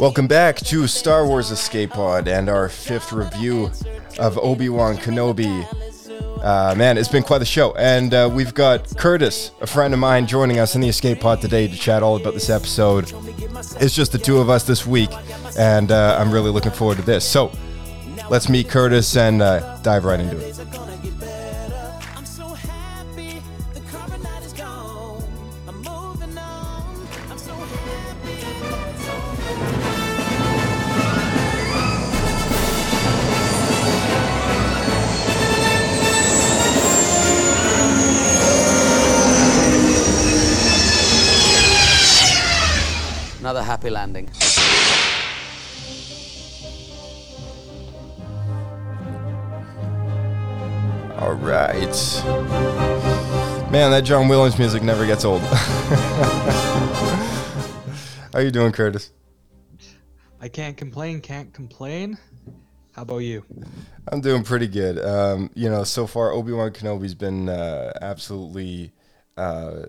Welcome back to Star Wars Escape Pod and our fifth review of Obi Wan Kenobi. Uh, man, it's been quite the show. And uh, we've got Curtis, a friend of mine, joining us in the Escape Pod today to chat all about this episode. It's just the two of us this week, and uh, I'm really looking forward to this. So let's meet Curtis and uh, dive right into it. Landing. All right. Man, that John Williams music never gets old. How you doing, Curtis? I can't complain, can't complain. How about you? I'm doing pretty good. Um, you know, so far Obi Wan Kenobi's been uh, absolutely uh,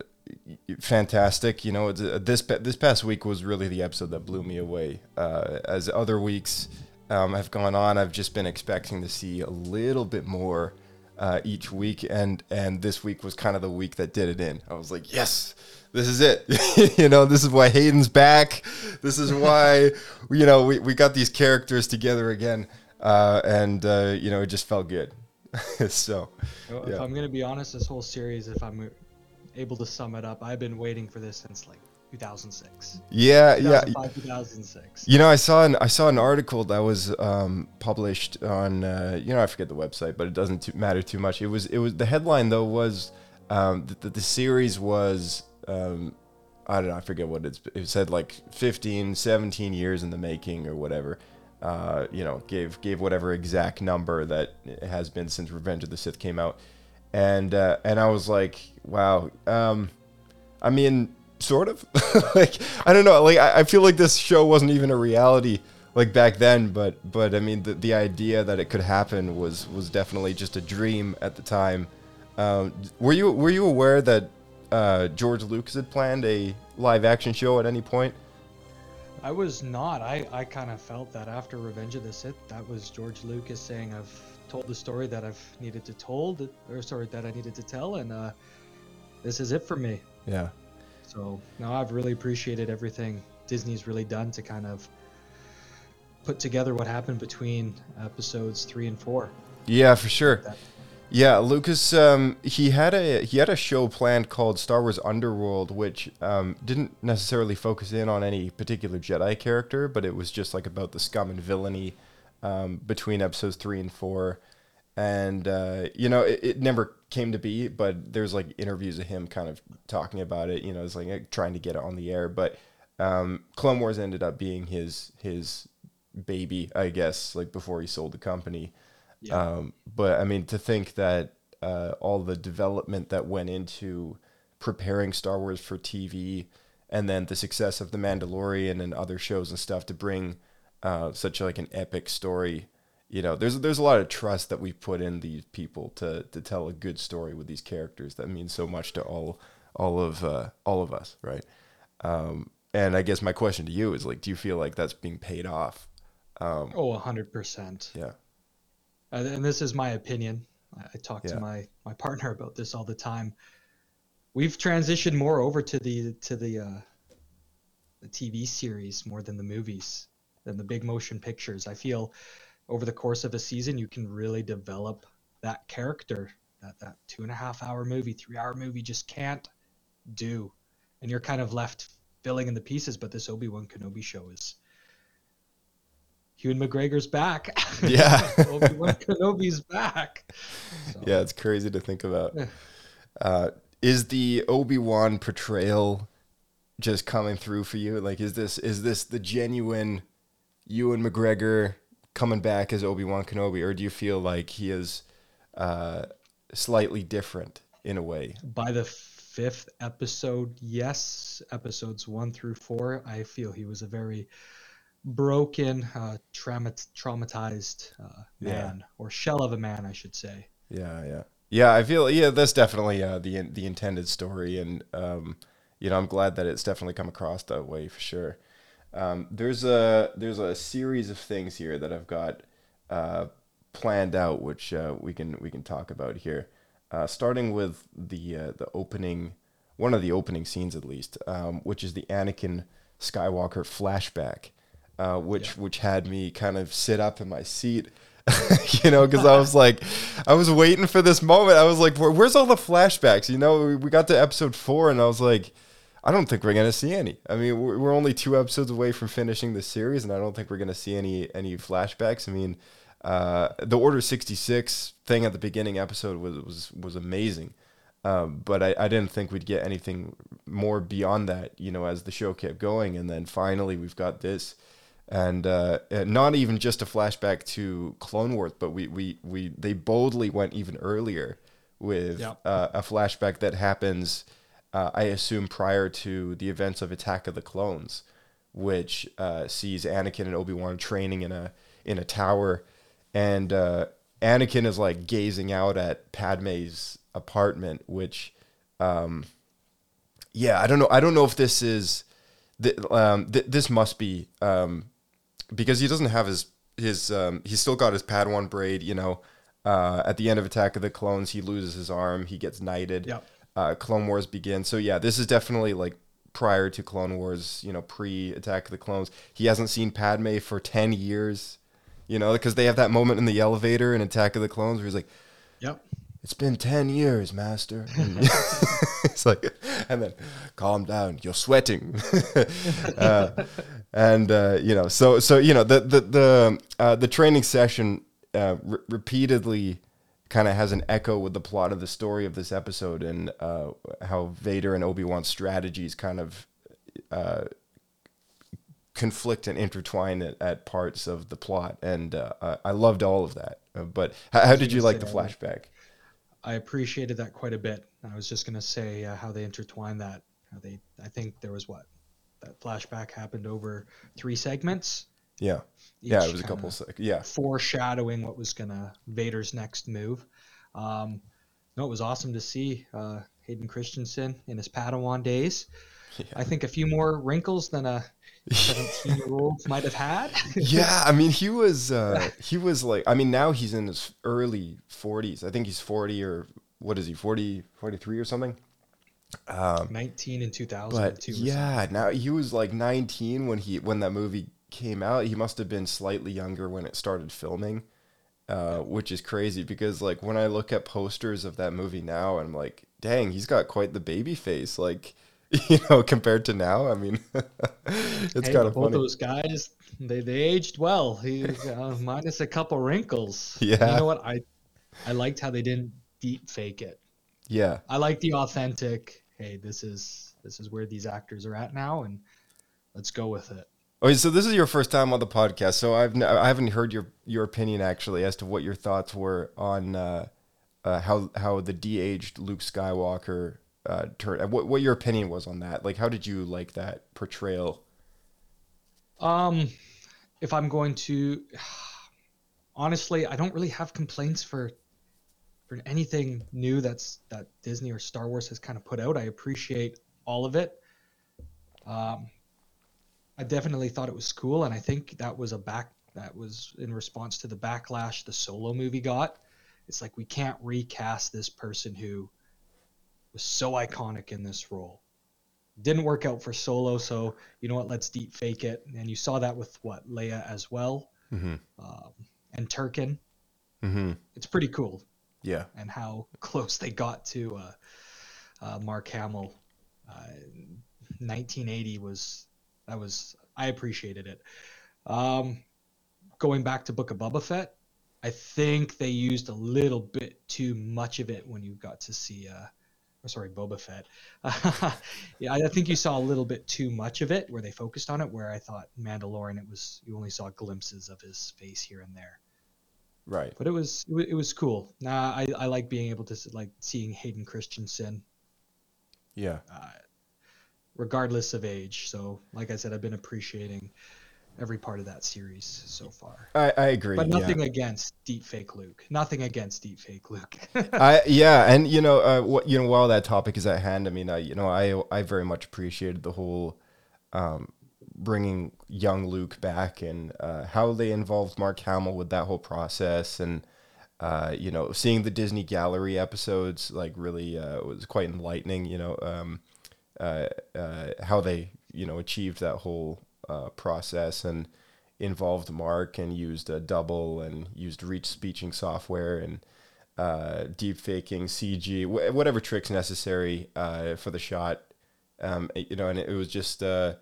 fantastic. You know, this this past week was really the episode that blew me away. Uh, as other weeks um, have gone on, I've just been expecting to see a little bit more uh, each week, and and this week was kind of the week that did it in. I was like, yes. This is it. you know, this is why Hayden's back. This is why, you know, we, we got these characters together again. Uh, and, uh, you know, it just felt good. so, Yeah. If I'm gonna be honest, this whole series, if I'm able to sum it up, I've been waiting for this since like 2006. yeah, yeah. 2006. You know, I saw an I saw an article that was um, published on uh, you know I forget the website, but it doesn't too, matter too much. It was it was the headline though was um, that the, the series was um, I don't know I forget what it's it said like 15, 17 years in the making or whatever. Uh, you know, gave gave whatever exact number that it has been since Revenge of the Sith came out, and uh, and I was like, wow. Um, I mean, sort of. like I don't know. Like I, I feel like this show wasn't even a reality like back then, but but I mean the the idea that it could happen was was definitely just a dream at the time. Um, were you were you aware that uh, George Lucas had planned a live action show at any point? I was not. I, I kind of felt that after Revenge of the Sith, that was George Lucas saying, I've told the story that I've needed to told, or sorry, that I needed to tell, and uh, this is it for me. Yeah. So now I've really appreciated everything Disney's really done to kind of put together what happened between episodes three and four. Yeah, for sure. That- Yeah, Lucas. Um, he had a he had a show planned called Star Wars Underworld, which um, didn't necessarily focus in on any particular Jedi character, but it was just like about the scum and villainy um, between episodes three and four. And uh, you know, it, it never came to be, but there's like interviews of him kind of talking about it. You know, it's like trying to get it on the air. But um, Clone Wars ended up being his his baby, I guess, like before he sold the company. Um, but I mean, to think that uh, all the development that went into preparing Star Wars for TV, and then the success of The Mandalorian and other shows and stuff to bring uh, such like an epic story. You know, there's there's a lot of trust that we've put in these people to to tell a good story with these characters that means so much to all all of uh, all of us, right? Um, and I guess my question to you is like, do you feel like that's being paid off? Um, Oh, 100%. yeah. Uh, and this is my opinion. I, I talk Yeah. to my, my partner about this all the time. We've transitioned more over to the to the uh, the TV series more than the movies, than the big motion pictures. I feel over the course of a season, you can really develop that character that that two and a half hour movie, three hour movie just can't do, and you're kind of left filling in the pieces. But this Obi Wan Kenobi show is. Ewan McGregor's back. Yeah. Obi Wan Kenobi's back. So, yeah, it's crazy to think about. Uh, is the Obi Wan portrayal just coming through for you? Like, is this is this the genuine Ewan McGregor coming back as Obi Wan Kenobi, or do you feel like he is uh, slightly different in a way? By the fifth episode, yes, episodes one through four, I feel he was a very broken, uh, trauma- traumatized uh, Yeah. man, or shell of a man, I should say. Yeah, yeah, yeah. I feel yeah, that's definitely uh, the the intended story, and um, you know, I'm glad that it's definitely come across that way for sure. Um, there's a there's a series of things here that I've got uh, planned out, which uh, we can we can talk about here. Uh, starting with the uh, the opening, one of the opening scenes at least, um, which is the Anakin Skywalker flashback, uh, which which had me kind of sit up in my seat, you know, because I was like, I was waiting for this moment. I was like, Where, where's all the flashbacks? You know, we, we got to episode four, and I was like. I don't think we're gonna see any. I mean, we're, we're only two episodes away from finishing the series, and I don't think we're gonna see any any flashbacks. I mean, uh, the Order sixty six thing at the beginning episode was was was amazing, um, but I, I didn't think we'd get anything more beyond that. You know, as the show kept going, and then finally we've got this, and uh, not even just a flashback to Clone Wars, but we we we they boldly went even earlier with Yep. uh, a flashback that happens uh, I assume prior to the events of Attack of the Clones, which uh, sees Anakin and Obi Wan training in a in a tower, and uh, Anakin is like gazing out at Padme's apartment, which, um, yeah, I don't know. I don't know if this is, th- um, th- this must be um, because he doesn't have his his um, he's still got his Padawan braid, you know. Uh, at the end of Attack of the Clones, he loses his arm. He gets knighted. Uh, Clone Wars begins. So yeah, this is definitely like prior to Clone Wars, you know, pre Attack of the Clones. He hasn't seen Padme for ten years, you know, because they have that moment in the elevator in Attack of the Clones where he's like, Yep. "It's been ten years, Master." It's like, and then calm down, you're sweating, uh, and uh, you know, so so you know the the the uh, the training session uh, re- repeatedly kind of has an echo with the plot of the story of this episode and uh, how Vader and Obi Wan's strategies kind of uh, conflict and intertwine at, at parts of the plot, and uh, I- loved all of that. Uh, but how, how did you like the flashback? I appreciated that quite a bit. I was just gonna say uh, how they intertwine that. How they, I think there was what that flashback happened over three segments. Yeah, yeah, it was a couple. Sec- yeah, foreshadowing what was gonna Vader's next move. Um, no, it was awesome to see uh, Hayden Christensen in his Padawan days. I think a few more wrinkles than a 17 year old might have had. yeah. I mean, he was uh, he was like, I mean, now he's in his early 40s. I think he's 40 or what is he, 40, 43 or something. 19 in But 2002. or yeah, now he was like 19 when he when that movie came out. He must have been slightly younger when it started filming, uh, which is crazy because like when I look at posters of that movie now, I'm like, dang, he's got quite the baby face. Like, you know, compared to now, I mean, it's Hey, kind of both funny. those guys, they, they aged well. He uh, minus a couple wrinkles. Yeah. You know what? I I liked how they didn't deep fake it. Yeah, I like the authentic. Hey, this is this is where these actors are at now, and let's go with it. Oh, so this is your first time on the podcast, so I've n- I haven't heard your your opinion actually as to what your thoughts were on uh, uh, how how the de-aged Luke Skywalker uh, turned. What what your opinion was on that? Like, how did you like that portrayal? Um, if I'm going to, honestly, I don't really have complaints for for anything new that's that Disney or Star Wars has kind of put out. I appreciate all of it. Um, I definitely thought it was cool, and I think that was a back that was in response to the backlash the Solo movie got. It's like we can't recast this person who was so iconic in this role didn't work out for Solo, so you know what? Let's deep fake it. And you saw that with what Leia as well, Mhm. um, and Tarkin. Mm-hmm. It's pretty cool, Yeah, and how close they got to uh, uh, Mark Hamill. Uh, 1980 was that was I appreciated it. Um, going back to Book of Boba Fett, I think they used a little bit too much of it when you got to see uh, or sorry, Boba Fett. yeah, I think you saw a little bit too much of it where they focused on it. Where I thought Mandalorian, it was you only saw glimpses of his face here and there. Right. But it was it was cool. Nah, I I like being able to like seeing Hayden Christensen Yeah. Regardless of age. So like I said, I've been appreciating every part of that series so far. I, I agree. But yeah. nothing against deepfake Luke. Nothing against deepfake Luke. I yeah, and you know, uh, what you know, while that topic is at hand, I mean, I you know, I I very much appreciated the whole um, bringing young Luke back and uh, how they involved Mark Hamill with that whole process, and uh, you know, seeing the Disney Gallery episodes like really uh, was quite enlightening. You know, um, uh, uh, how they you know achieved that whole uh, process and involved Mark and used a double and used Respeecher software and uh, deep faking CG, wh- whatever tricks necessary uh, for the shot. Um, you know, and it was just uh,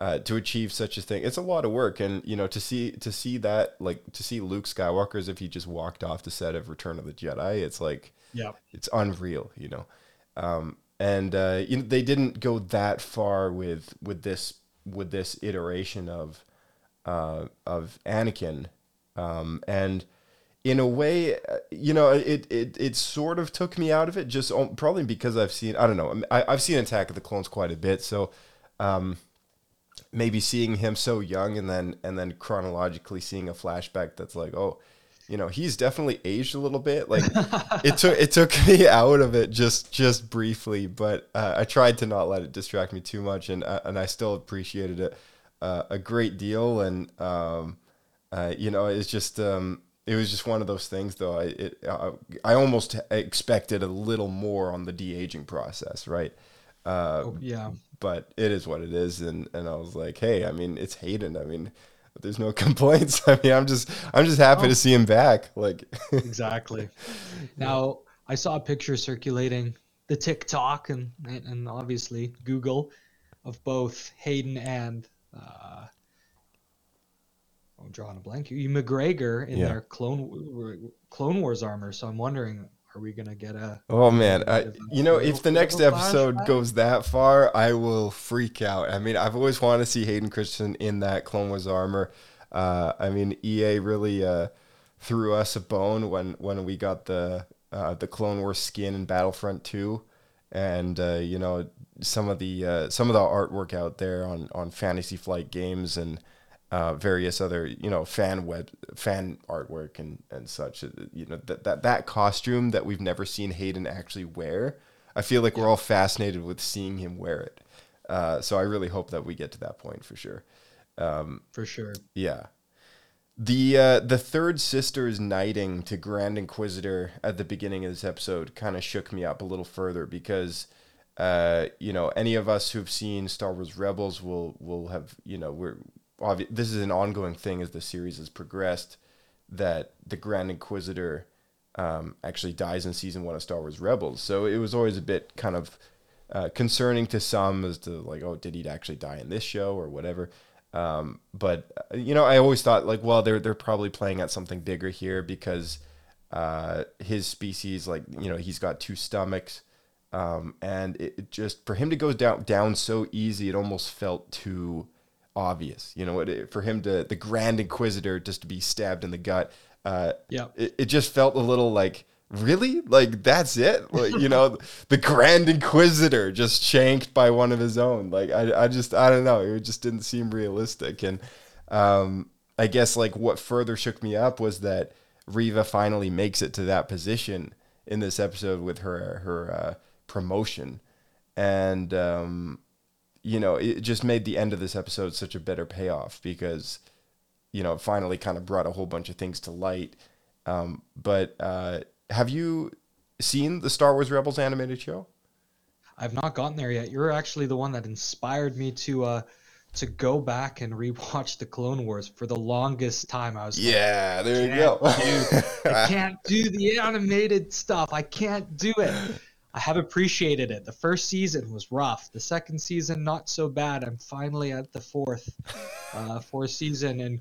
uh, to achieve such a thing. It's a lot of work, and you know, to see to see that, like to see Luke Skywalker as if he just walked off the set of Return of the Jedi. It's like yeah. it's unreal, you know. Um, and uh, you know, they didn't go that far with with this with this iteration of uh, of Anakin, um, and in a way, uh, you know, it, it it sort of took me out of it, just probably because I've seen I don't know I, I've seen Attack of the Clones quite a bit, so um, maybe seeing him so young and then and then chronologically seeing a flashback that's like oh you know he's definitely aged a little bit. Like it took it took me out of it just just briefly but uh, i tried to not let it distract me too much and uh, and i still appreciated it uh, a great deal. And um uh, you know it's just um it was just one of those things though. I it uh, i almost expected a little more on the de-aging process right? Uh Yeah. but it is what it is. And and I was like hey I mean it's Hayden. I mean there's no complaints I mean I'm just I'm just happy to see him back like Exactly. Now, I saw a picture circulating the TikTok and and obviously Google of both Hayden and uh, I'm drawing a blank. Ewan McGregor in Yeah. their clone Clone Wars armor. So I'm wondering, are we gonna get a? oh man I, bit of a you know if the next episode flashback? goes that far I will freak out I mean I've always wanted to see Hayden Christensen in that Clone Wars armor uh I mean EA really uh threw us a bone when when we got the uh, the Clone Wars skin in Battlefront 2 and uh, you know some of the uh, some of the artwork out there on on Fantasy Flight games and uh, various other you know fan web fan artwork and and such. You know that that that costume that we've never seen Hayden actually wear. I feel like we're all fascinated with seeing him wear it. Uh, so I really hope that we get to that point for sure. For sure. Yeah. The uh, the third sister's knighting to Grand Inquisitor at the beginning of this episode kind of shook me up a little further because uh, you know any of us who've seen Star Wars Rebels will will have you know we're obvi- this is an ongoing thing as the series has progressed that the Grand Inquisitor um, actually dies in season one of Star Wars Rebels. So it was always a bit kind of uh, concerning to some as to like, oh, did he actually die in this show or whatever? Um, but uh, you know, I always thought like, well, they're they're probably playing at something bigger here because uh, his species, like you know, he's got two stomachs, um, and it, it just for him to go down down so easy, it almost felt too obvious. You know, it, for him to the Grand Inquisitor just to be stabbed in the gut. Uh, Yeah. it, it just felt a little like really like that's it like you know the grand inquisitor just shanked by one of his own like i, I just i don't know it just didn't seem realistic and um i guess like what further shook me up was that Reva finally makes it to that position in this episode with her her uh, promotion and um you know it just made the end of this episode such a better payoff because you know, it finally kind of brought a whole bunch of things to light. Um, but uh, have you seen the Star Wars Rebels animated show? I've not gotten there yet. You're actually the one that inspired me to uh to go back and rewatch the Clone Wars for the longest time. I was like, Yeah, there you go. do- I can't do the animated stuff. I can't do it. I have appreciated it. The first season was rough. The second season not so bad. I'm finally at the fourth, uh, fourth season, and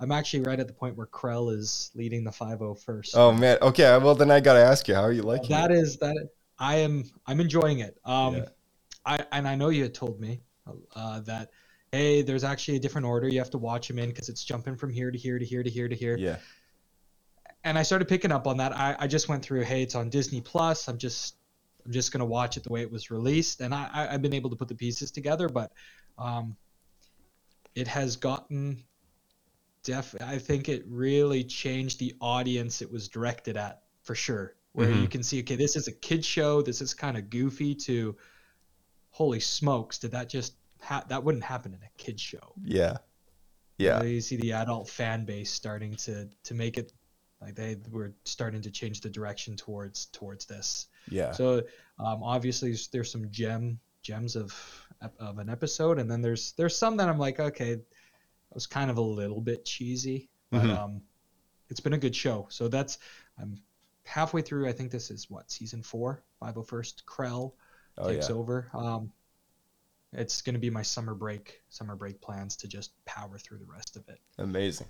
I'm actually right at the point where Krell is leading the 501st. oh man. Okay. Well, then I gotta ask you, how are you liking that it? is that. I am I'm enjoying it. Um, Yeah. I and I know you had told me uh, that hey, there's actually a different order you have to watch them in because it's jumping from here to here to here to here to here. Yeah. And I started picking up on that. I, I just went through. Hey, it's on Disney Plus. I'm just I'm just gonna watch it the way it was released, and I, I've been able to put the pieces together, but um, it has gotten def. I think it really changed the audience it was directed at for sure. Where you can see, okay, this is a kid show. This is kind of goofy. To holy smokes, did that just ha- that wouldn't happen in a kid show? Yeah. Yeah. you see the adult fan base starting to to make it like they were starting to change the direction towards towards this. Yeah. So um, obviously there's, some gem gems of of an episode, and then there's there's some that I'm like, okay, that was kind of a little bit cheesy, but Mhm. um, it's been a good show. So that's I'm halfway through. I think this is what season four. 501st Krell Oh, takes yeah. over. Um, it's gonna be my summer break summer break plans to just power through the rest of it. Amazing.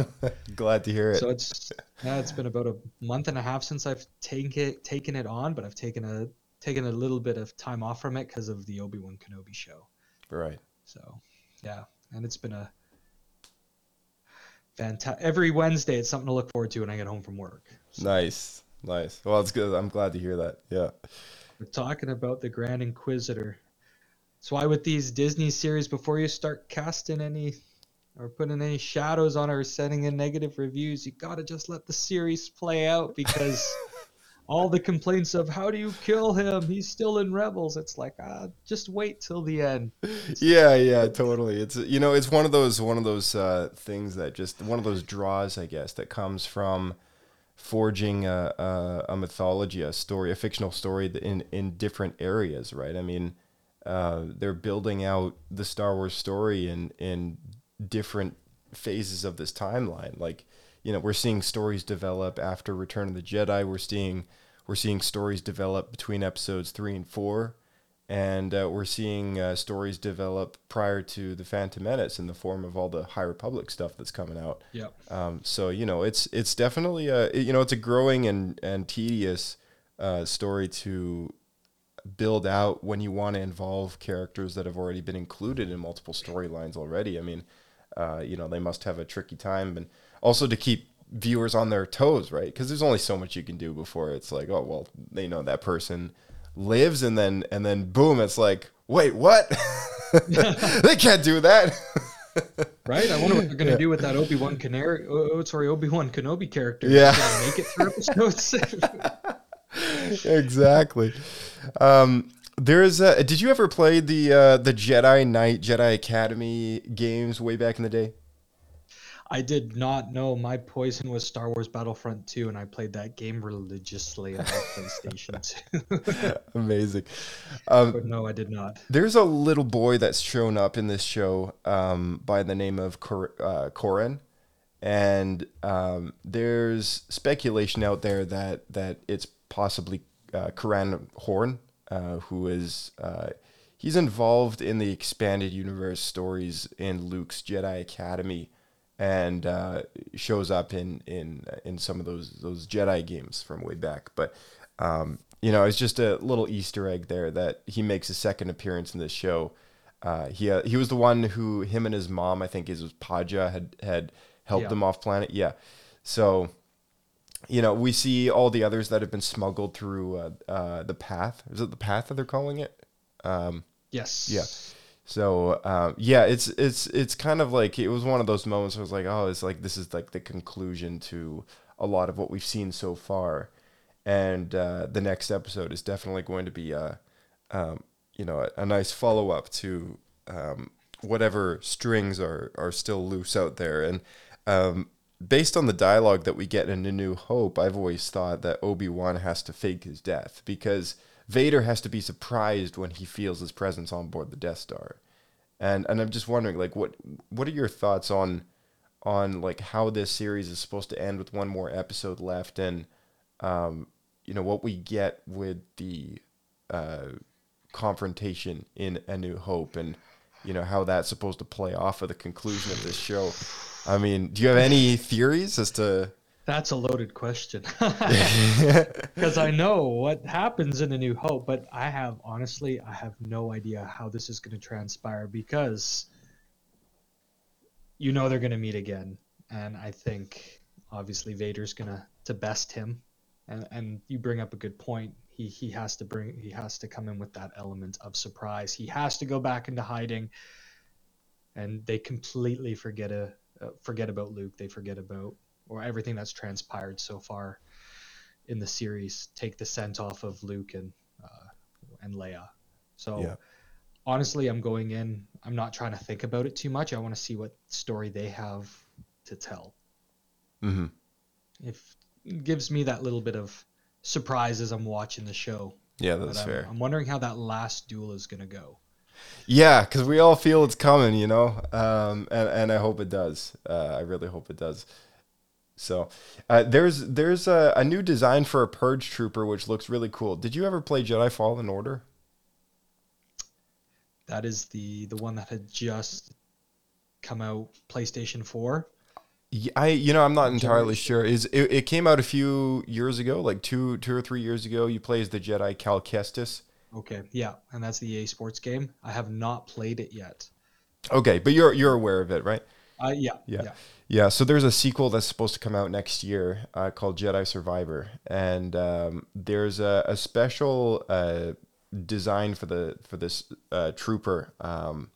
Glad to hear it. So it's yeah, it's been about a month and a half since I've taken it taken it on, but I've taken a taken a little bit of time off from it because of the Obi Wan Kenobi show. right. So yeah, and it's been a fantastic. Every Wednesday, it's something to look forward to when I get home from work. Nice. Nice. Well, it's good. I'm glad to hear that. Yeah. We're talking about the Grand Inquisitor. That's why with these Disney series, before you start casting any or putting any shadows on or sending in negative reviews, you gotta just let the series play out because all the complaints of how do you kill him? He's still in Rebels. It's like ah, just wait till the end. yeah yeah totally it's you know it's one of those one of those uh, things that just one of those draws i guess that comes from forging a, a, a mythology a story a fictional story in in different areas right i mean uh, they're building out the star wars story in in different phases of this timeline like you know we're seeing stories develop after return of the jedi we're seeing we're seeing stories develop between episodes three and four and uh, we're seeing uh, stories develop prior to the Phantom Menace in the form of all the High Republic stuff that's coming out. Yep. Um, so you know, it's it's definitely a you know it's a growing and and tedious uh, story to build out when you want to involve characters that have already been included in multiple storylines already. I mean, uh, you know, they must have a tricky time, and also to keep viewers on their toes, right? Because there's only so much you can do before it's like, oh well, they know that person lives, and then and then boom, it's like, wait, what? they can't do that. Right? I wonder what they're gonna do with that Obi Wan Canary. Oh, sorry, Obi Wan Kenobi character. Yeah. Is he gonna make it through episodes. exactly. Um, there's a, did you ever play the uh, the Jedi Knight Jedi Academy games way back in the day? I did not know my poison was Star Wars Battlefront 2, and I played that game religiously on PlayStation 2. Amazing. Um, but no, I did not. there's a little boy that's shown up in this show um, by the name of Cor- uh, Corran, and um, there's speculation out there that that it's possibly uh, Corran Horn, uh, who is uh, he's involved in the expanded universe stories in Luke's Jedi Academy, and uh, shows up in in in some of those those Jedi games from way back. But um, you know, it's just a little Easter egg there that he makes a second appearance in this show. Uh, he uh, he was the one who him and his mom, I think, is was Paja had had helped Yeah. them off planet. Yeah, so you know we see all the others that have been smuggled through uh, uh, the path. Is it the path that they're calling it? Yes. Yeah. So um, yeah, it's it's it's kind of like it was one of those moments where I was like, oh, it's like this is like the conclusion to a lot of what we've seen so far, and uh, the next episode is definitely going to be a, um, you know, a, a nice follow up to um, whatever strings are are still loose out there, and um, based on the dialogue that we get in A New Hope, I've always thought that Obi Wan has to fake his death because Vader has to be surprised when he feels his presence on board the Death Star, and and I'm just wondering, like, what what are your thoughts on on like how this series is supposed to end with one more episode left, and um, you know what we get with the uh, confrontation in A New Hope, and you know how that's supposed to play off of the conclusion of this show. I mean, do you have any theories as to That's a loaded question. Because I know what happens in A New Hope, but I have honestly, I have no idea how this is going to transpire because you know they're going to meet again, and I think obviously Vader's going to to best him, and and you bring up a good point. He he has to bring he has to come in with that element of surprise. He has to go back into hiding, and they completely forget a uh, forget about Luke. They forget about or everything that's transpired so far in the series. Take the scent off of Luke and uh, and Leia. So Yeah. honestly, I'm going in. I'm not trying to think about it too much. I want to see what story they have to tell. hmm If it gives me that little bit of surprise as I'm watching the show. Yeah, that's I'm, fair. I'm wondering how that last duel is gonna go. Yeah, because we all feel it's coming, you know, um, and and I hope it does. Uh, I really hope it does. So, uh, there's there's a, a new design for a purge trooper which looks really cool. Did you ever play Jedi Fallen Order? That is the the one that had just come out PlayStation 4. Yeah, I you know I'm not entirely sure. Is it, it came out a few years ago, like two two or three years ago. You play as the Jedi Cal Kestis. Okay, yeah, and that's the EA Sports game. I have not played it yet. Okay, but you're you're aware of it, right? Uh, yeah, Yeah. yeah. Yeah, so there's a sequel that's supposed to come out next year uh, called Jedi Survivor, and um, there's a, a special uh, design for the for this uh, trooper um,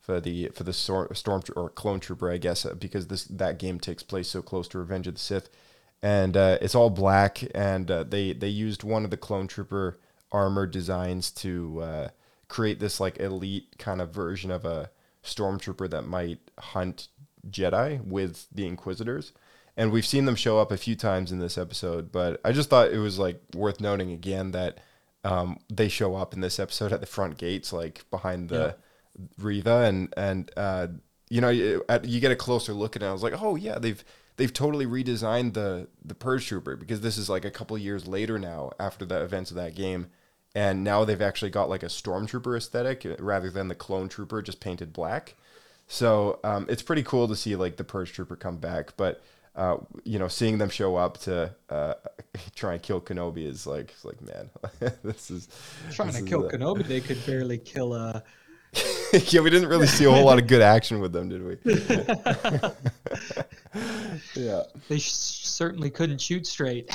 for the for the stor- storm or clone trooper, I guess, uh, because this that game takes place so close to Revenge of the Sith, and uh, it's all black, and uh, they they used one of the clone trooper armor designs to uh, create this like elite kind of version of a stormtrooper that might hunt Jedi with the Inquisitors. And we've seen them show up a few times in this episode, but I just thought it was like worth noting again that um, they show up in this episode at the front gates, like behind the Reva, and and uh, you know you, at, you get a closer look at it. I was like, oh yeah, they've they've totally redesigned the the Purge Trooper because this is like a couple years later now after the events of that game, and now they've actually got like a stormtrooper aesthetic rather than the clone trooper just painted black. So um, it's pretty cool to see like the Purge Trooper come back, but uh, you know, seeing them show up to uh, try and kill Kenobi is like, it's like man, this is Trying this to is, kill uh, Kenobi, they could barely kill uh, yeah, we didn't really see a whole lot of good action with them, did we? yeah. They sh- certainly couldn't shoot straight.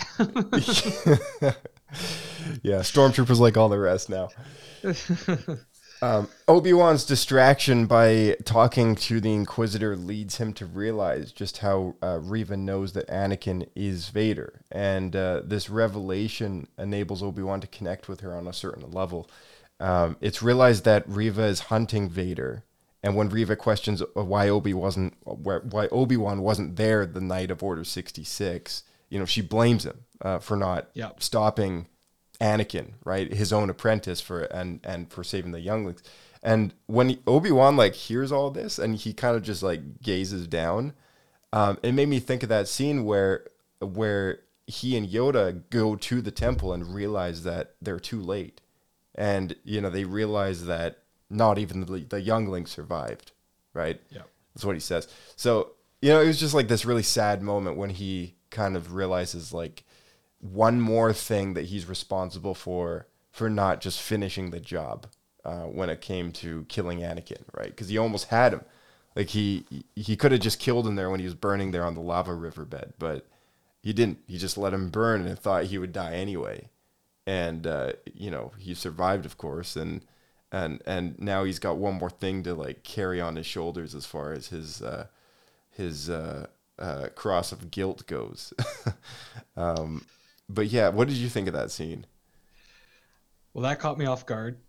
Yeah, stormtroopers like all the rest now. Um, Obi Wan's distraction by talking to the Inquisitor leads him to realize just how uh, Reva knows that Anakin is Vader, and uh, this revelation enables Obi Wan to connect with her on a certain level. Um, it's realized that Reva is hunting Vader, and when Reva questions why Obi wasn't why Obi Wan wasn't there the night of Order sixty six, you know, she blames him uh, for not Yep. stopping Anakin, right, his own apprentice for and and for saving the younglings. And when Obi Wan like hears all this and he kind of just like gazes down, um, it made me think of that scene where where he and Yoda go to the temple and realize that they're too late, and you know they realize that not even the, the youngling survived, right? Yeah. That's what he says. So, you know, it was just like this really sad moment when he kind of realizes like one more thing that he's responsible for for not just finishing the job uh, when it came to killing Anakin, right? Because he almost had him. Like he he could have just killed him there when he was burning there on the lava riverbed, but he didn't. He just let him burn and thought he would die anyway. And uh, you know he survived, of course, and and and now he's got one more thing to like carry on his shoulders as far as his uh, his uh, uh, cross of guilt goes. um, but yeah, what did you think of that scene? Well, that caught me off guard.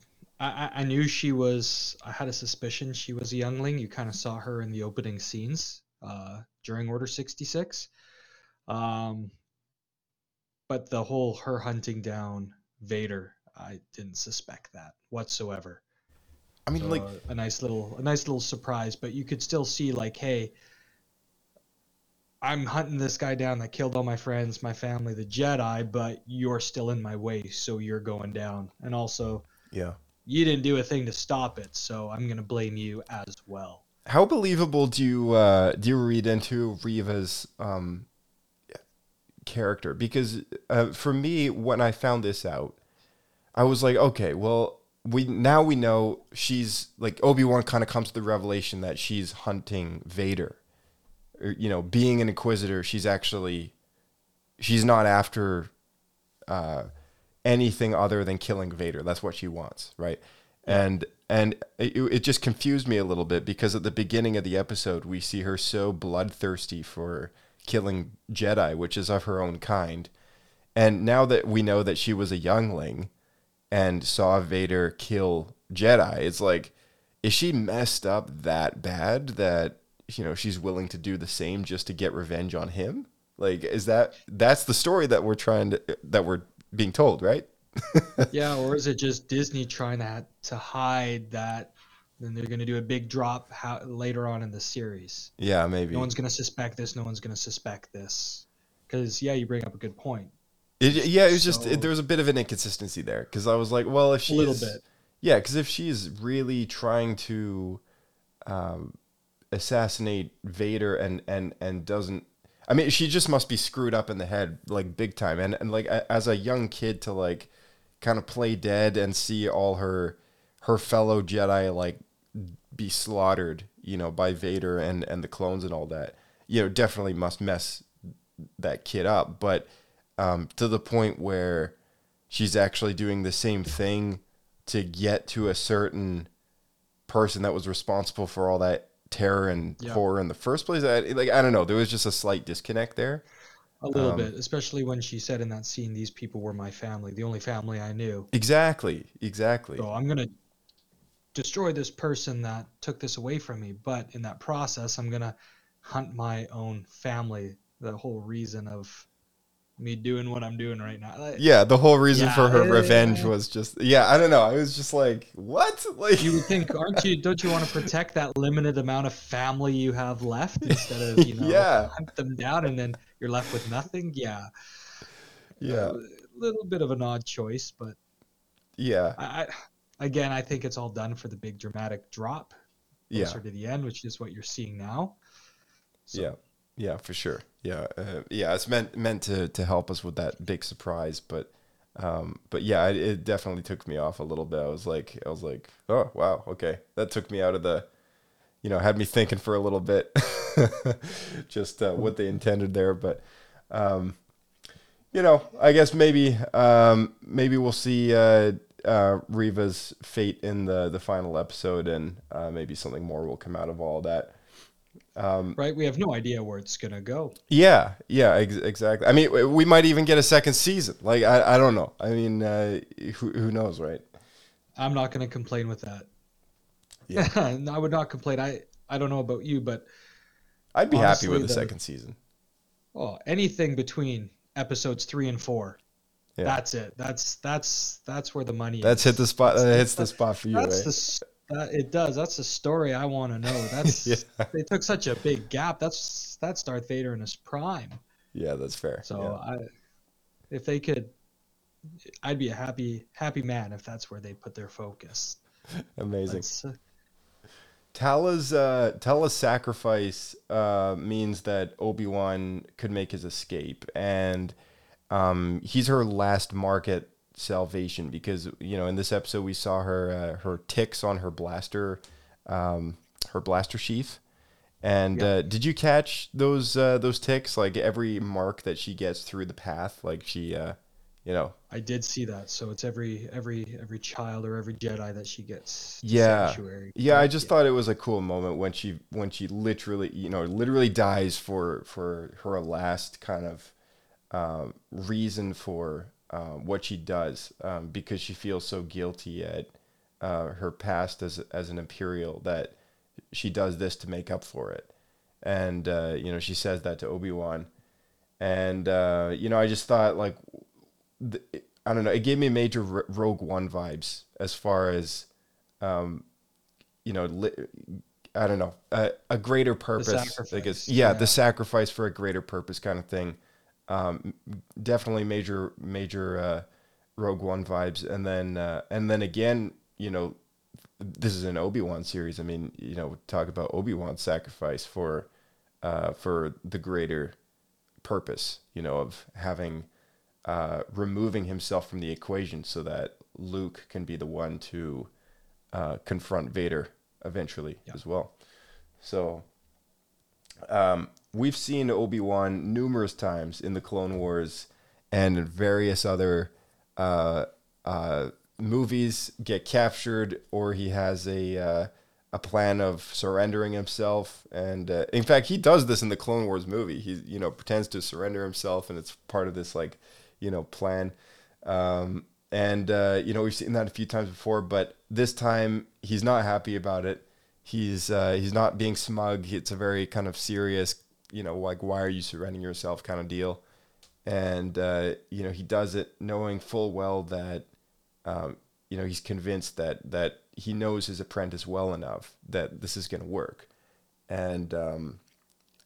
I, I, I knew she was. I had a suspicion she was a youngling. You kind of saw her in the opening scenes uh, during Order sixty six. Um, but the whole her hunting down Vader, I didn't suspect that whatsoever. I mean, So, like, a nice little a nice little surprise, but you could still see like, hey, I'm hunting this guy down that killed all my friends, my family, the Jedi, but you're still in my way, so you're going down. And also, yeah. you didn't do a thing to stop it, so I'm gonna blame you as well. How believable do you uh, do you read into Reva's um, character because uh, for me, when I found this out, I was like, okay, well, we now we know she's like Obi Wan kind of comes to the revelation that she's hunting Vader. Or, you know, being an Inquisitor, she's actually she's not after uh, anything other than killing Vader. That's what she wants, right? And and it, it just confused me a little bit because at the beginning of the episode, we see her so bloodthirsty for killing Jedi, which is of her own kind. And now that we know that she was a youngling and saw Vader kill Jedi, it's like, is she messed up that bad that you know she's willing to do the same just to get revenge on him? Like, is that that's the story that we're trying to that we're being told, right? yeah, or is it just Disney trying to to hide that? Then they're going to do a big drop how, later on in the series. Yeah, maybe. No one's going to suspect this. No one's going to suspect this. Because yeah, you bring up a good point. It, yeah, it was just it, there was a bit of an inconsistency there because I was like, well, if A she's little bit. yeah, because if she's really trying to um, assassinate Vader and and and doesn't, I mean, she just must be screwed up in the head like big time, and and like as a young kid to like kind of play dead and see all her her fellow Jedi like be slaughtered, you know, by Vader and and the clones and all that, you know, definitely must mess that kid up, but um, to the point where she's actually doing the same thing to get to a certain person that was responsible for all that terror and Yeah. horror in the first place. I, like I don't know, there was just a slight disconnect there. A little Um, bit, especially when she said in that scene, "These people were my family, the only family I knew." Exactly, exactly. So I'm gonna destroy this person that took this away from me, but in that process, I'm gonna hunt my own family. The whole reason of me doing what I'm doing right now. Like, Yeah, the whole reason for her Yeah. revenge was just yeah, I don't know. I was just like, what? Like You would think, aren't you? Don't you want to protect that limited amount of family you have left instead of you know Yeah. hunt them down and then you're left with nothing? Yeah, yeah, a little bit of an odd choice, but yeah, I, I again, I think it's all done for the big dramatic drop yeah. closer to the end, which is what you're seeing now. So, Yeah, yeah, for sure. Yeah, uh, yeah. It's meant meant to to help us with that big surprise, but um, but yeah, it, it definitely took me off a little bit. I was like, I was like, oh wow, okay, that took me out of the, you know, had me thinking for a little bit, just uh, what they intended there. But um, you know, I guess maybe um, maybe we'll see uh, uh, Reva's fate in the the final episode, and uh, maybe something more will come out of all that. Right? We have no idea where it's gonna go. Yeah, yeah, ex- exactly. I mean, we might even get a second season. Like, I, I don't know. I mean, uh, who, who knows, right? I'm not gonna complain with that. Yeah. I would not complain. I I don't know about you, but I'd be happy with the the- second season. oh, anything between episodes three and four. Yeah. That's it. That's that's that's where the money That's is. hit the spot. That hits the spot for you, That's right? the that, it does. That's a story I want to know. That's Yeah. they took such a big gap. That's that's Darth Vader in his prime. yeah, that's fair. So yeah. I, if they could, I'd be a happy happy man if that's where they put their focus. amazing. That's, uh, Tala's uh, Tala's sacrifice uh, means that Obi Wan could make his escape, and um, he's her last mark at salvation because you know in this episode we saw her uh, her ticks on her blaster, um, her blaster sheath. And uh, did you catch those uh, those ticks? Like every mark that she gets through the path, like she, uh, you know, I did see that. So it's every every every child or every Jedi that she gets. yeah Sanctuary. yeah i just thought it was a cool moment when she when she literally you know literally dies for for her last kind of um, reason for uh, what she does um, because she feels so guilty at uh, her past as as an imperial that she does this to make up for it and uh, you know she says that to obi-wan and uh, you know i just thought like th- i don't know it gave me major R- rogue one vibes as far as um, you know, li- I don't know, a, a greater purpose. I guess, yeah, yeah. the sacrifice for a greater purpose kind of thing. Um, definitely major, major uh, Rogue One vibes, and then uh, and then again, you know, this is an Obi Wan series. I mean, you know, talk about Obi Wan's sacrifice for uh, for the greater purpose, you know, of having uh, removing himself from the equation so that Luke can be the one to uh, confront Vader eventually as well. So um, we've seen Obi Wan numerous times in the Clone Wars and various other uh, uh, movies get captured, or he has a uh, a plan of surrendering himself. And uh, in fact, he does this in the Clone Wars movie. He you know pretends to surrender himself, and it's part of this like you know plan. Um, and uh, you know we've seen that a few times before, but this time he's not happy about it. He's uh, he's not being smug. It's a very kind of serious, you know, like why are you surrendering yourself kind of deal. And uh, you know he does it knowing full well that um, you know he's convinced that that he knows his apprentice well enough that this is going to work. And um,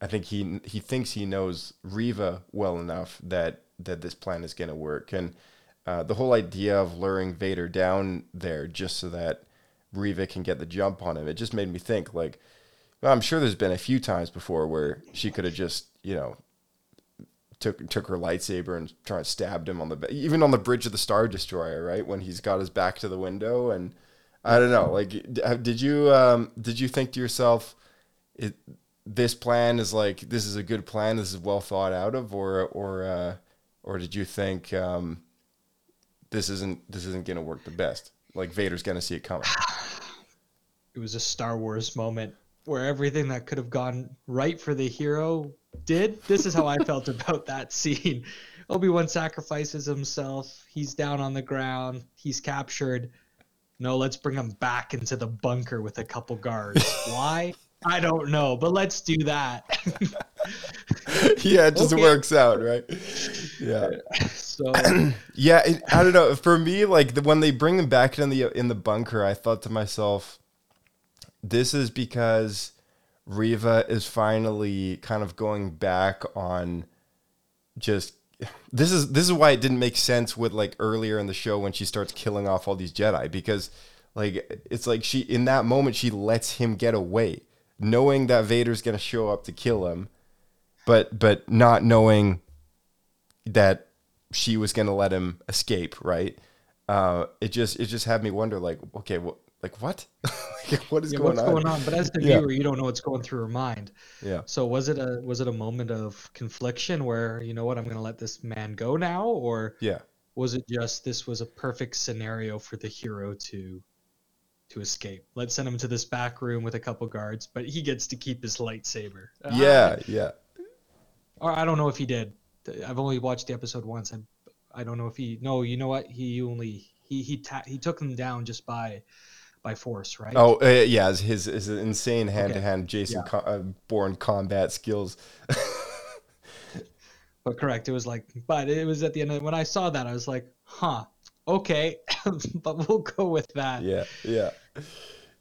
I think he he thinks he knows Reva well enough that that this plan is going to work. And uh, the whole idea of luring Vader down there just so that Reva can get the jump on him, it just made me think like, well, I'm sure there's been a few times before where she could have just you know took took her lightsaber and tried to stabbed him on the even on the bridge of the Star Destroyer, right when he's got his back to the window and. I don't know. Like, did you um, did you think to yourself, it, this plan is like this is a good plan. This is well thought out of, or or uh, or did you think um, this isn't this isn't gonna work the best? Like Vader's gonna see it coming. It was a Star Wars moment where everything that could have gone right for the hero did. This is how I felt about that scene. Obi Wan sacrifices himself. He's down on the ground. He's captured. No, let's bring him back into the bunker with a couple guards. Why? I don't know, but let's do that. yeah, it just Okay. works out, right? Yeah. so Yeah, it, I don't know. For me, like the, when they bring him back in the in the bunker, I thought to myself, this is because Reva is finally kind of going back on just this is this is why it didn't make sense with like earlier in the show when she starts killing off all these Jedi because like it's like she in that moment she lets him get away knowing that Vader's going to show up to kill him but but not knowing that she was going to let him escape right? Uh it just it just had me wonder like okay what like what Like, what is yeah, going what's on going on? But as the Yeah. viewer, you don't know what's going through her mind. yeah So was it a was it a moment of confliction where you know what I'm going to let this man go now, or yeah was it just this was a perfect scenario for the hero to to escape? Let's send him to this back room with a couple guards, but he gets to keep his lightsaber. Ah, yeah yeah or I don't know if he did. I've only watched the episode once. I I don't know if he. No, you know what? He only he he ta- he took them down just by by force, right? Oh uh, yeah, his his, insane hand to hand Jason Yeah. co- uh, Bourne combat skills. But correct, it was like, but it was at the end of when I saw that, I was like, huh, okay, but we'll go with that. yeah, yeah,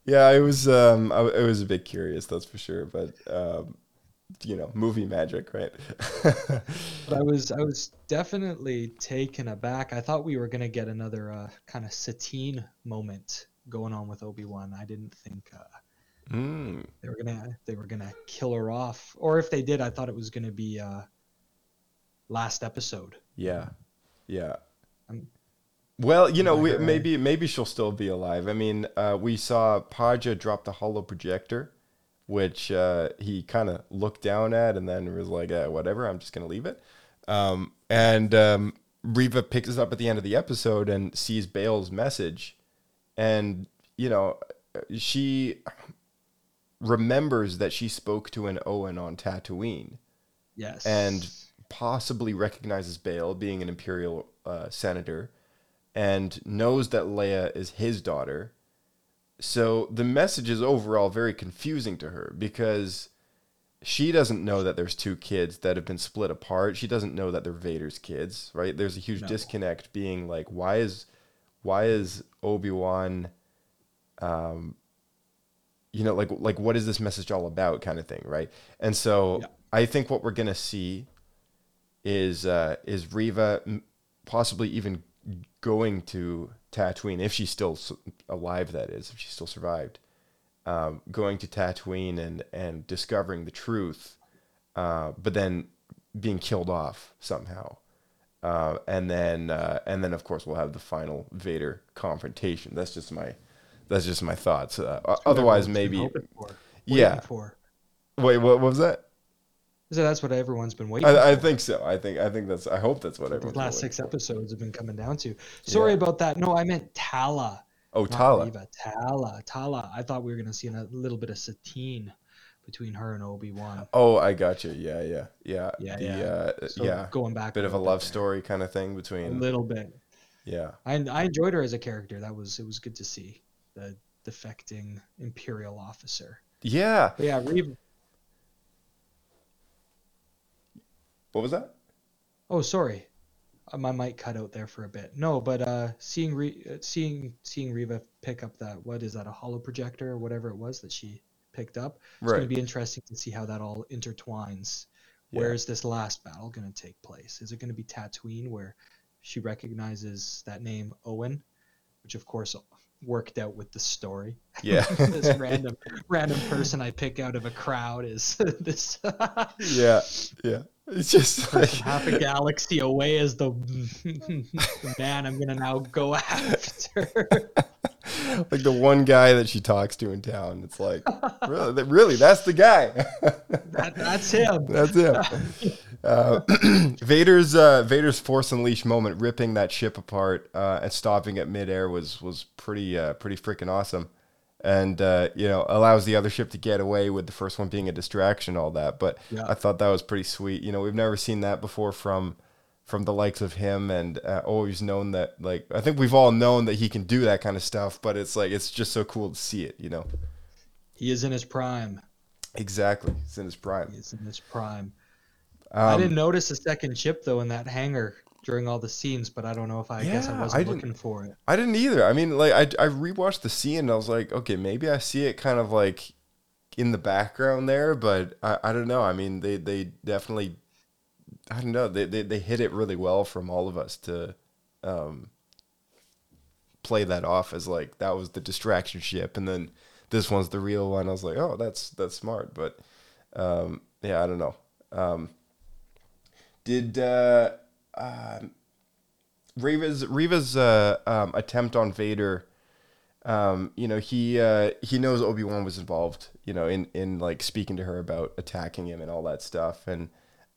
yeah. I was um, I, I was a bit curious, that's for sure. But um, you know, movie magic, right? But I was I was definitely taken aback. I thought we were gonna get another uh, kind of Satine moment going on with Obi Wan. I didn't think uh, mm, they were gonna they were gonna kill her off, or if they did, I thought it was gonna be uh, last episode. yeah, yeah. I'm- Well, you know, we, maybe maybe she'll still be alive. I mean, uh, we saw Paja drop the holo projector, which uh, he kind of looked down at and then was like, eh, "Whatever, I'm just gonna leave it." Um, and um, Reva picks us up at the end of the episode and sees Bail's message, and you know, she remembers that she spoke to an Owen on Tatooine Yes, and possibly recognizes Bail being an imperial uh, senator and knows that Leia is his daughter. So the message is overall very confusing to her because she doesn't know that there's two kids that have been split apart. She doesn't know that they're Vader's kids, right? There's a huge No. disconnect being like why is why is Obi-Wan um you know like like what is this message all about kind of thing, right? And so Yeah. I think what we're going to see is uh is Reva possibly even going to Tatooine if she's still alive that is if she still survived um, going to Tatooine and and discovering the truth uh, but then being killed off somehow. Uh, and then uh, and then of course we'll have the final Vader confrontation. That's just my that's just my thoughts. Uh, otherwise, maybe for, yeah. for. Wait, what, what was that? So that's what everyone's been waiting. I, I think so. I think I think that's. I hope that's what the everyone's last six episodes have been coming down to. Sorry Yeah. about that. No, I meant Tala. Oh, Tala. Tala. Tala. I thought we were gonna see a little bit of Satine between her and Obi Wan. Oh, I got you. Yeah, yeah, yeah. Yeah, the, yeah. Uh, So yeah. going back Bit a of a love story kind of thing between A little bit. Yeah. I I enjoyed her as a character. That was it was good to see the defecting Imperial officer. Yeah. But yeah, Reva. What was that? Oh, sorry, Uh, my mic cut out there for a bit. No, but uh, seeing Re- uh, seeing seeing Reva pick up that what is that a holo projector or whatever it was that she picked up. It's going to be interesting to see how that all intertwines. Yeah. Where's this last battle going to take place? Is it going to be Tatooine where she recognizes that name Owen, which of course worked out with the story. Yeah. this random random person I pick out of a crowd is this yeah. Yeah. It's just like half a galaxy away is the, the man I'm gonna now go after. Like the one guy that she talks to in town. It's like, really, really, that's the guy. that, that's him. that's him. Uh, Vader's uh, Vader's Force Unleashed moment, ripping that ship apart uh, and stopping at midair was was pretty uh, pretty freaking awesome, and uh, you know allows the other ship to get away with the first one being a distraction, all that. But Yeah. I thought that was pretty sweet. You know, we've never seen that before from from the likes of him, and uh, always known that like I think we've all known that he can do that kind of stuff. But it's like it's just so cool to see it. You know, He is in his prime. exactly. It's in his prime. He is in his prime. I Um, didn't notice a second chip though in that hangar during all the scenes, but I don't know if I, guess I wasn't I looking for it. I didn't either. I mean, like I I rewatched the scene and I was like, okay, maybe I see it kind of like in the background there, but I, I don't know. I mean, they they definitely I don't know. They, they they hit it really well from all of us to um play that off as like that was the distraction ship and then this one's the real one. I was like, "Oh, that's that's smart." But um yeah, I don't know. Um did uh um Reva's Reva's uh, um, attempt on Vader, um, you know, he uh, he knows Obi Wan was involved, you know, in in like speaking to her about attacking him and all that stuff, and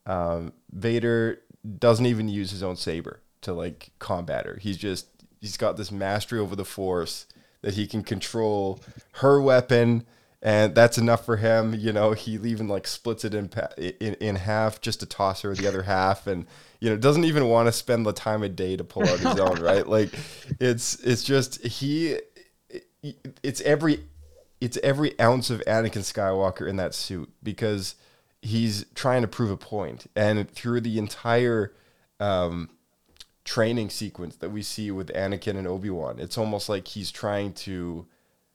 um, Vader doesn't even use his own saber to like combat her. He's just he's got this mastery over the Force that he can control her weapon. And that's enough for him, you know. He even like splits it in in, in half just to toss her the other half, and you know doesn't even want to spend the time of day to pull out his own right like it's it's just he it's every it's every ounce of Anakin Skywalker in that suit because he's trying to prove a point and through the entire um training sequence that we see with Anakin and Obi-Wan it's almost like he's trying to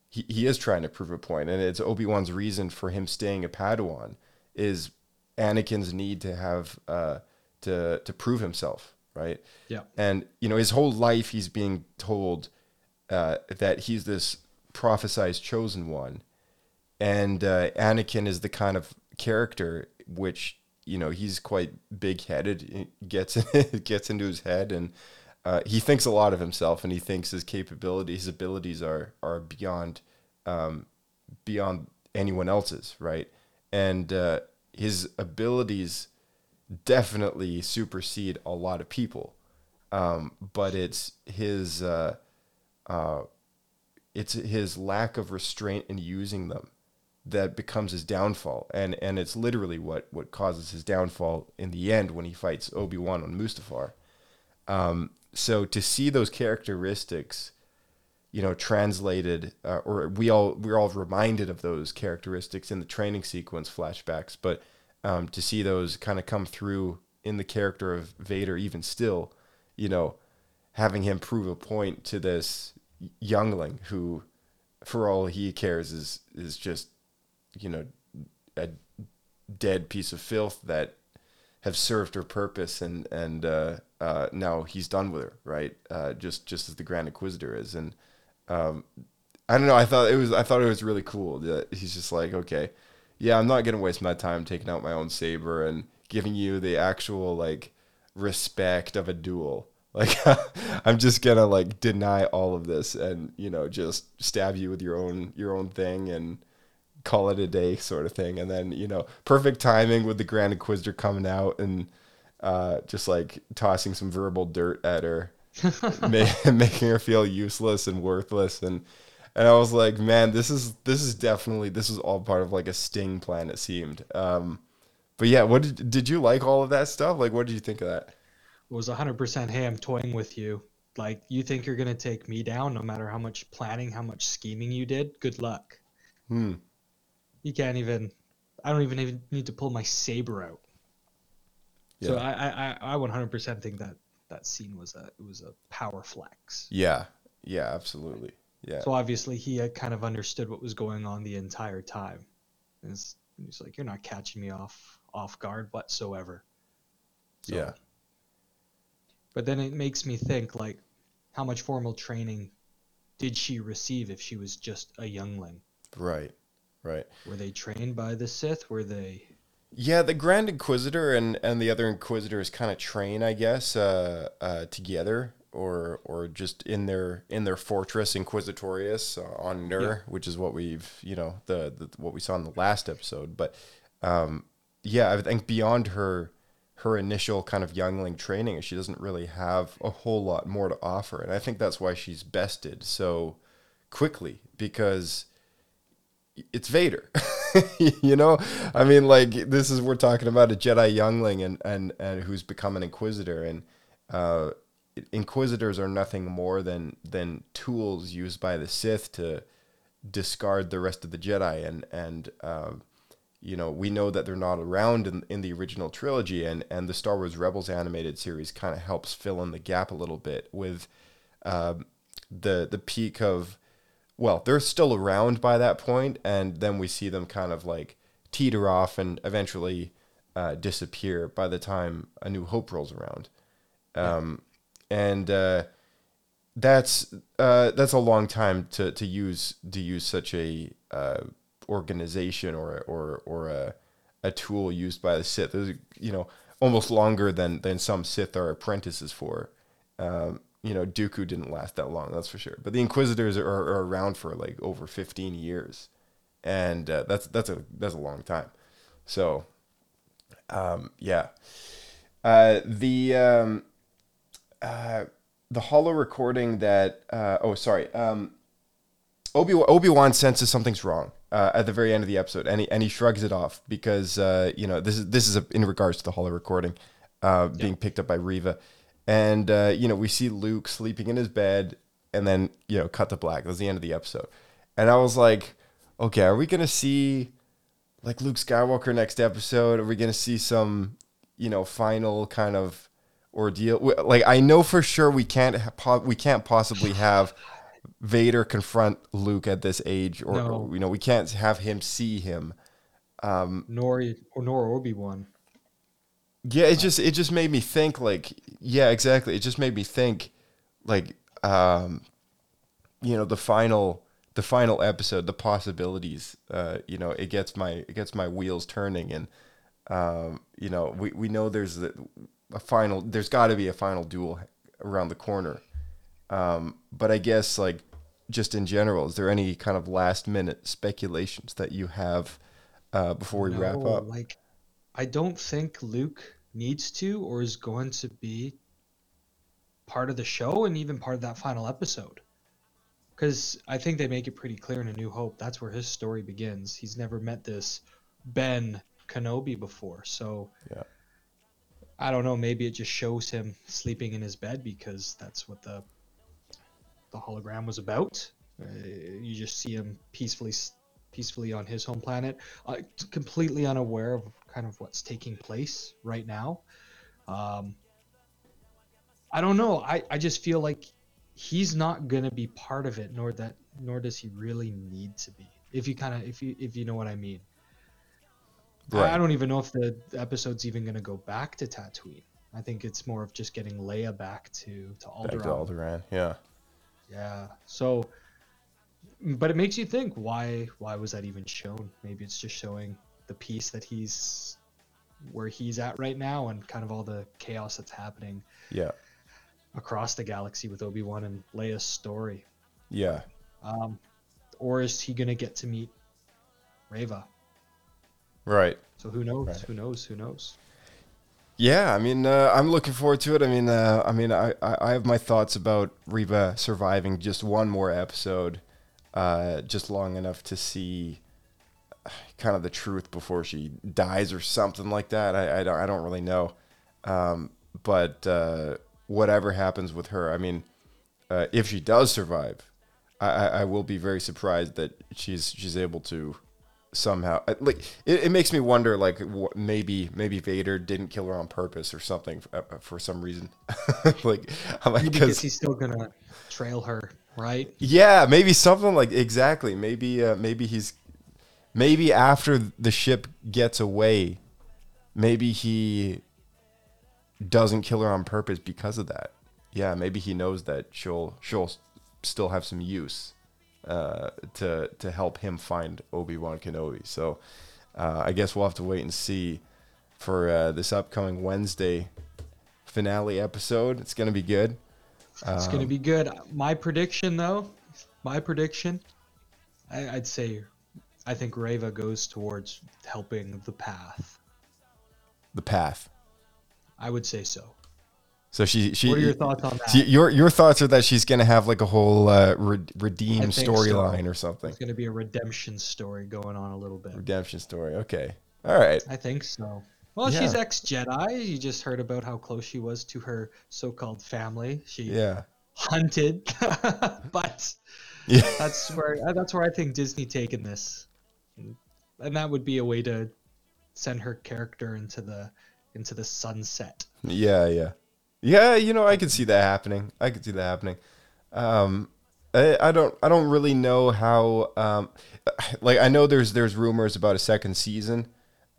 he, he is trying to prove a point and it's Obi-Wan's reason for him staying a Padawan is Anakin's need to have uh to to prove himself, right? Yeah. And you know, his whole life he's being told uh, that he's this prophesized chosen one, and uh, Anakin is the kind of character which you know he's quite big headed, gets gets into his head, and uh, he thinks a lot of himself, and he thinks his capabilities, his abilities are are beyond um, beyond anyone else's, right? And uh, his abilities definitely supersede a lot of people. Um, but it's his uh, uh, it's his lack of restraint in using them that becomes his downfall, and and it's literally what what causes his downfall in the end when he fights Obi Wan on Mustafar. Um, so to see those characteristics, you know, translated, uh, or we all we're all reminded of those characteristics in the training sequence flashbacks, but um, to see those kind of come through in the character of Vader, even still, you know, having him prove a point to this youngling who, for all he cares, is is just, you know, a dead piece of filth that have served her purpose and and uh, uh, now he's done with her, right? Uh, just just as the Grand Inquisitor is, and um, I don't know. I thought it was I thought it was really cool that he's just like, okay, yeah, I'm not gonna waste my time taking out my own saber and giving you the actual like respect of a duel. Like I'm just gonna like deny all of this and you know just stab you with your own your own thing and call it a day sort of thing. And then you know perfect timing with the Grand Inquisitor coming out and uh, just like tossing some verbal dirt at her, ma- making her feel useless and worthless and. And I was like, man, this is this is definitely this is all part of like a sting plan. It seemed, um, but yeah, what did did you like all of that stuff? Like, what did you think of that? was 100% hey i'm toying with you like you think you're going to take me down no matter how much planning how much scheming you did good luck Hmm. You can't even i don't even, even need to pull my saber out. So Yeah. I, I i I 100% think that that scene was a it was a power flex. Yeah, yeah, absolutely. Yeah, so obviously he had kind of understood what was going on the entire time. And it's- he's like you're not catching me off off guard whatsoever. So- yeah, But then it makes me think like how much formal training did she receive if she was just a youngling? right, right. Were they trained by the Sith? Were they Yeah, the Grand Inquisitor and and the other Inquisitors kind of train, I guess, uh, uh, together or or just in their in their fortress Inquisitorius uh, on Nur, which is what we've you know the, the what we saw in the last episode. But um, yeah, I think beyond her her initial kind of youngling training, she doesn't really have a whole lot more to offer, and I think that's why she's bested so quickly because it's Vader. you know, I mean, like this is we're talking about a Jedi youngling and and and who's become an Inquisitor, and uh, Inquisitors are nothing more than than tools used by the Sith to discard the rest of the Jedi, and and um, you know we know that they're not around in in the original trilogy, and and the Star Wars Rebels animated series kind of helps fill in the gap a little bit with um, the the peak of well, they're still around by that point, and then we see them kind of like teeter off and eventually uh, disappear by the time A New Hope rolls around. Um, and uh, that's uh, that's a long time to, to use to use such a uh, organization or or or a, a tool used by the Sith. There's, you know, almost longer than than some Sith are apprentices for. Um, you know, Dooku didn't last that long, that's for sure. But the Inquisitors are, are around for like over 15 years, and uh, that's that's a that's a long time. So, um, yeah, uh, the um, uh, the holo recording that uh, oh sorry, um, Obi Obi Wan senses something's wrong uh, at the very end of the episode, and he and he shrugs it off because uh, you know this is this is a, in regards to the holo recording uh, being picked up by Reva, and uh, you know we see Luke sleeping in his bed, and then you know cut to black. That's the end of the episode, and I was like, okay, are we gonna see like Luke Skywalker next episode? Are we gonna see some you know final kind of ordeal? Like I know for sure we can't ha- we can't possibly have. Vader confront Luke at this age, or, No. or, you know, we can't have him see him. nor or nor Obi Wan? Yeah, it just it just made me think like yeah, exactly. It just made me think like um you know, the final the final episode, the possibilities, uh, you know, it gets my it gets my wheels turning and um, you know, we, we know there's a, a final there's got to be a final duel around the corner. Um, but I guess like just in general, is there any kind of last minute speculations that you have uh, before we wrap up? Like, I don't think Luke needs to or is going to be part of the show and even part of that final episode. Because I think they make it pretty clear in A New Hope that's where his story begins. He's never met this Ben Kenobi before, so Yeah. I don't know. Maybe it just shows him sleeping in his bed because that's what the the hologram was about. Uh, you just see him peacefully peacefully on his home planet, uh, completely unaware of kind of what's taking place right now. Um, I don't know. I, I just feel like he's not gonna be part of it, nor that nor does he really need to be. If you kind of if you if you know what I mean. I- I don't even know if the episode's even gonna go back to Tatooine. I think it's more of just getting Leia back to to Alderaan. Back to Alderaan, yeah. Yeah. So, but it makes you think why why was that even shown? Maybe it's just showing the piece that he's where he's at right now and kind of all the chaos that's happening Yeah. across the galaxy with Obi Wan and Leia's story. Yeah. Um, or is he gonna get to meet Reva? Right. So who knows? Who knows? Who knows? Yeah, I mean, uh, I'm looking forward to it. I mean, uh, I mean, I, I have my thoughts about Reva surviving just one more episode, uh, just long enough to see kind of the truth before she dies or something like that. I, I don't I don't really know, um, but uh, whatever happens with her, I mean, uh, if she does survive, I, I, will be very surprised that she's she's able to somehow like it, it makes me wonder like maybe maybe Vader didn't kill her on purpose or something uh, uh, for some reason like I'm like Because 'cause- he's still gonna trail her, right? yeah maybe something like exactly maybe uh, maybe he's maybe after the ship gets away maybe he doesn't kill her on purpose because of that yeah maybe he knows that she'll she'll still have some use uh, to to help him find Obi Wan Kenobi. So uh, I guess we'll have to wait and see for uh, this upcoming Wednesday finale episode. It's gonna be good. It's Um, gonna be good. My prediction, though, my prediction, I, I'd say, I think Reva goes towards helping the path. The path. I would say so. So she she. What are your thoughts on that? so your your thoughts are that she's gonna have like a whole uh, re- redeem think so. storyline or something. It's gonna be a redemption story going on a little bit. Redemption story. Okay. All right. I think so. Well, she's ex Jedi. You just heard about how close she was to her so-called family. She Yeah. hunted, but Yeah. that's where that's where I think Disney taken this, and that would be a way to send her character into the into the sunset. Yeah, yeah, yeah. You know, I could see that happening. I could see that happening. Um, I, I don't, I don't really know how. Um, like I know there's there's rumors about a second season,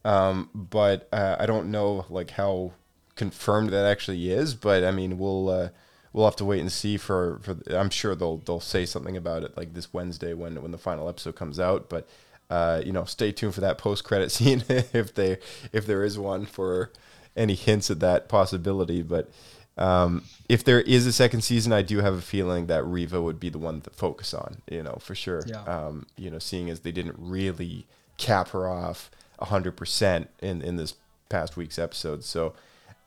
um, but uh, I don't know like how confirmed that actually is. But I mean, we'll uh, we'll have to wait and see. For for I'm sure they'll they'll say something about it like this Wednesday when when the final episode comes out. But uh, you know, stay tuned for that post credit scene if they if there is one for any hints at that possibility. But um, if there is a second season, I do have a feeling that Reva would be the one to focus on. You know, for sure. Yeah. Um, you know, seeing as they didn't really cap her off hundred percent in in this past week's episode, so.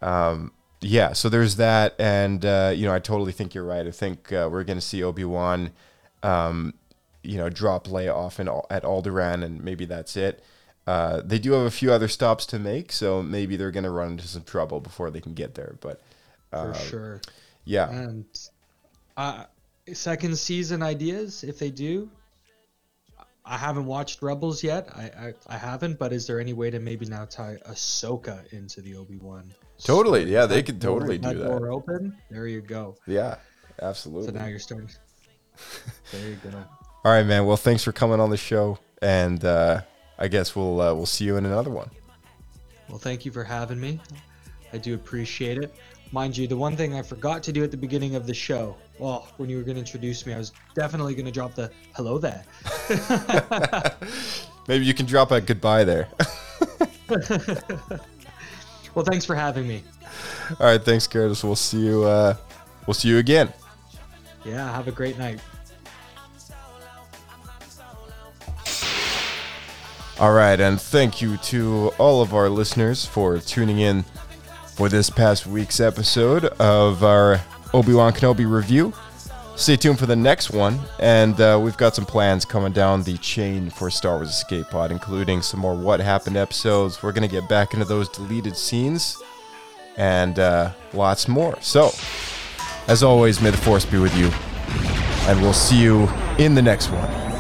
Um, yeah, so there's that, and uh, you know, I totally think you're right. I think uh, we're going to see Obi Wan, um, you know, drop Leia off in, at Alderaan, and maybe that's it. Uh, they do have a few other stops to make, so maybe they're going to run into some trouble before they can get there. But For sure. yeah, And uh, second season ideas, if they do. I haven't watched Rebels yet. I, I, I haven't, but is there any way to maybe now tie Ahsoka into the Obi Wan? totally. Yeah, they could totally do that. Door open. There you go. Yeah, absolutely. So now you're starting. There you go. All right, man. Well, thanks for coming on the show, and uh, I guess we'll uh, we'll see you in another one. Well, thank you for having me. I do appreciate it. Mind you, the one thing I forgot to do at the beginning of the show, well, when you were going to introduce me, I was definitely going to drop the hello there. Maybe you can drop a goodbye there. Well, thanks for having me. All right, thanks, Curtis. We'll see you. Uh, we'll see you again. Yeah, have a great night. All right, and thank you to all of our listeners for tuning in for this past week's episode of our Obi Wan Kenobi review. Stay tuned for the next one, and uh, we've got some plans coming down the chain for Star Wars Escape Pod, including some more What Happened episodes. We're going to get back into those deleted scenes and uh, lots more. So, as always, may the Force be with you, and we'll see you in the next one.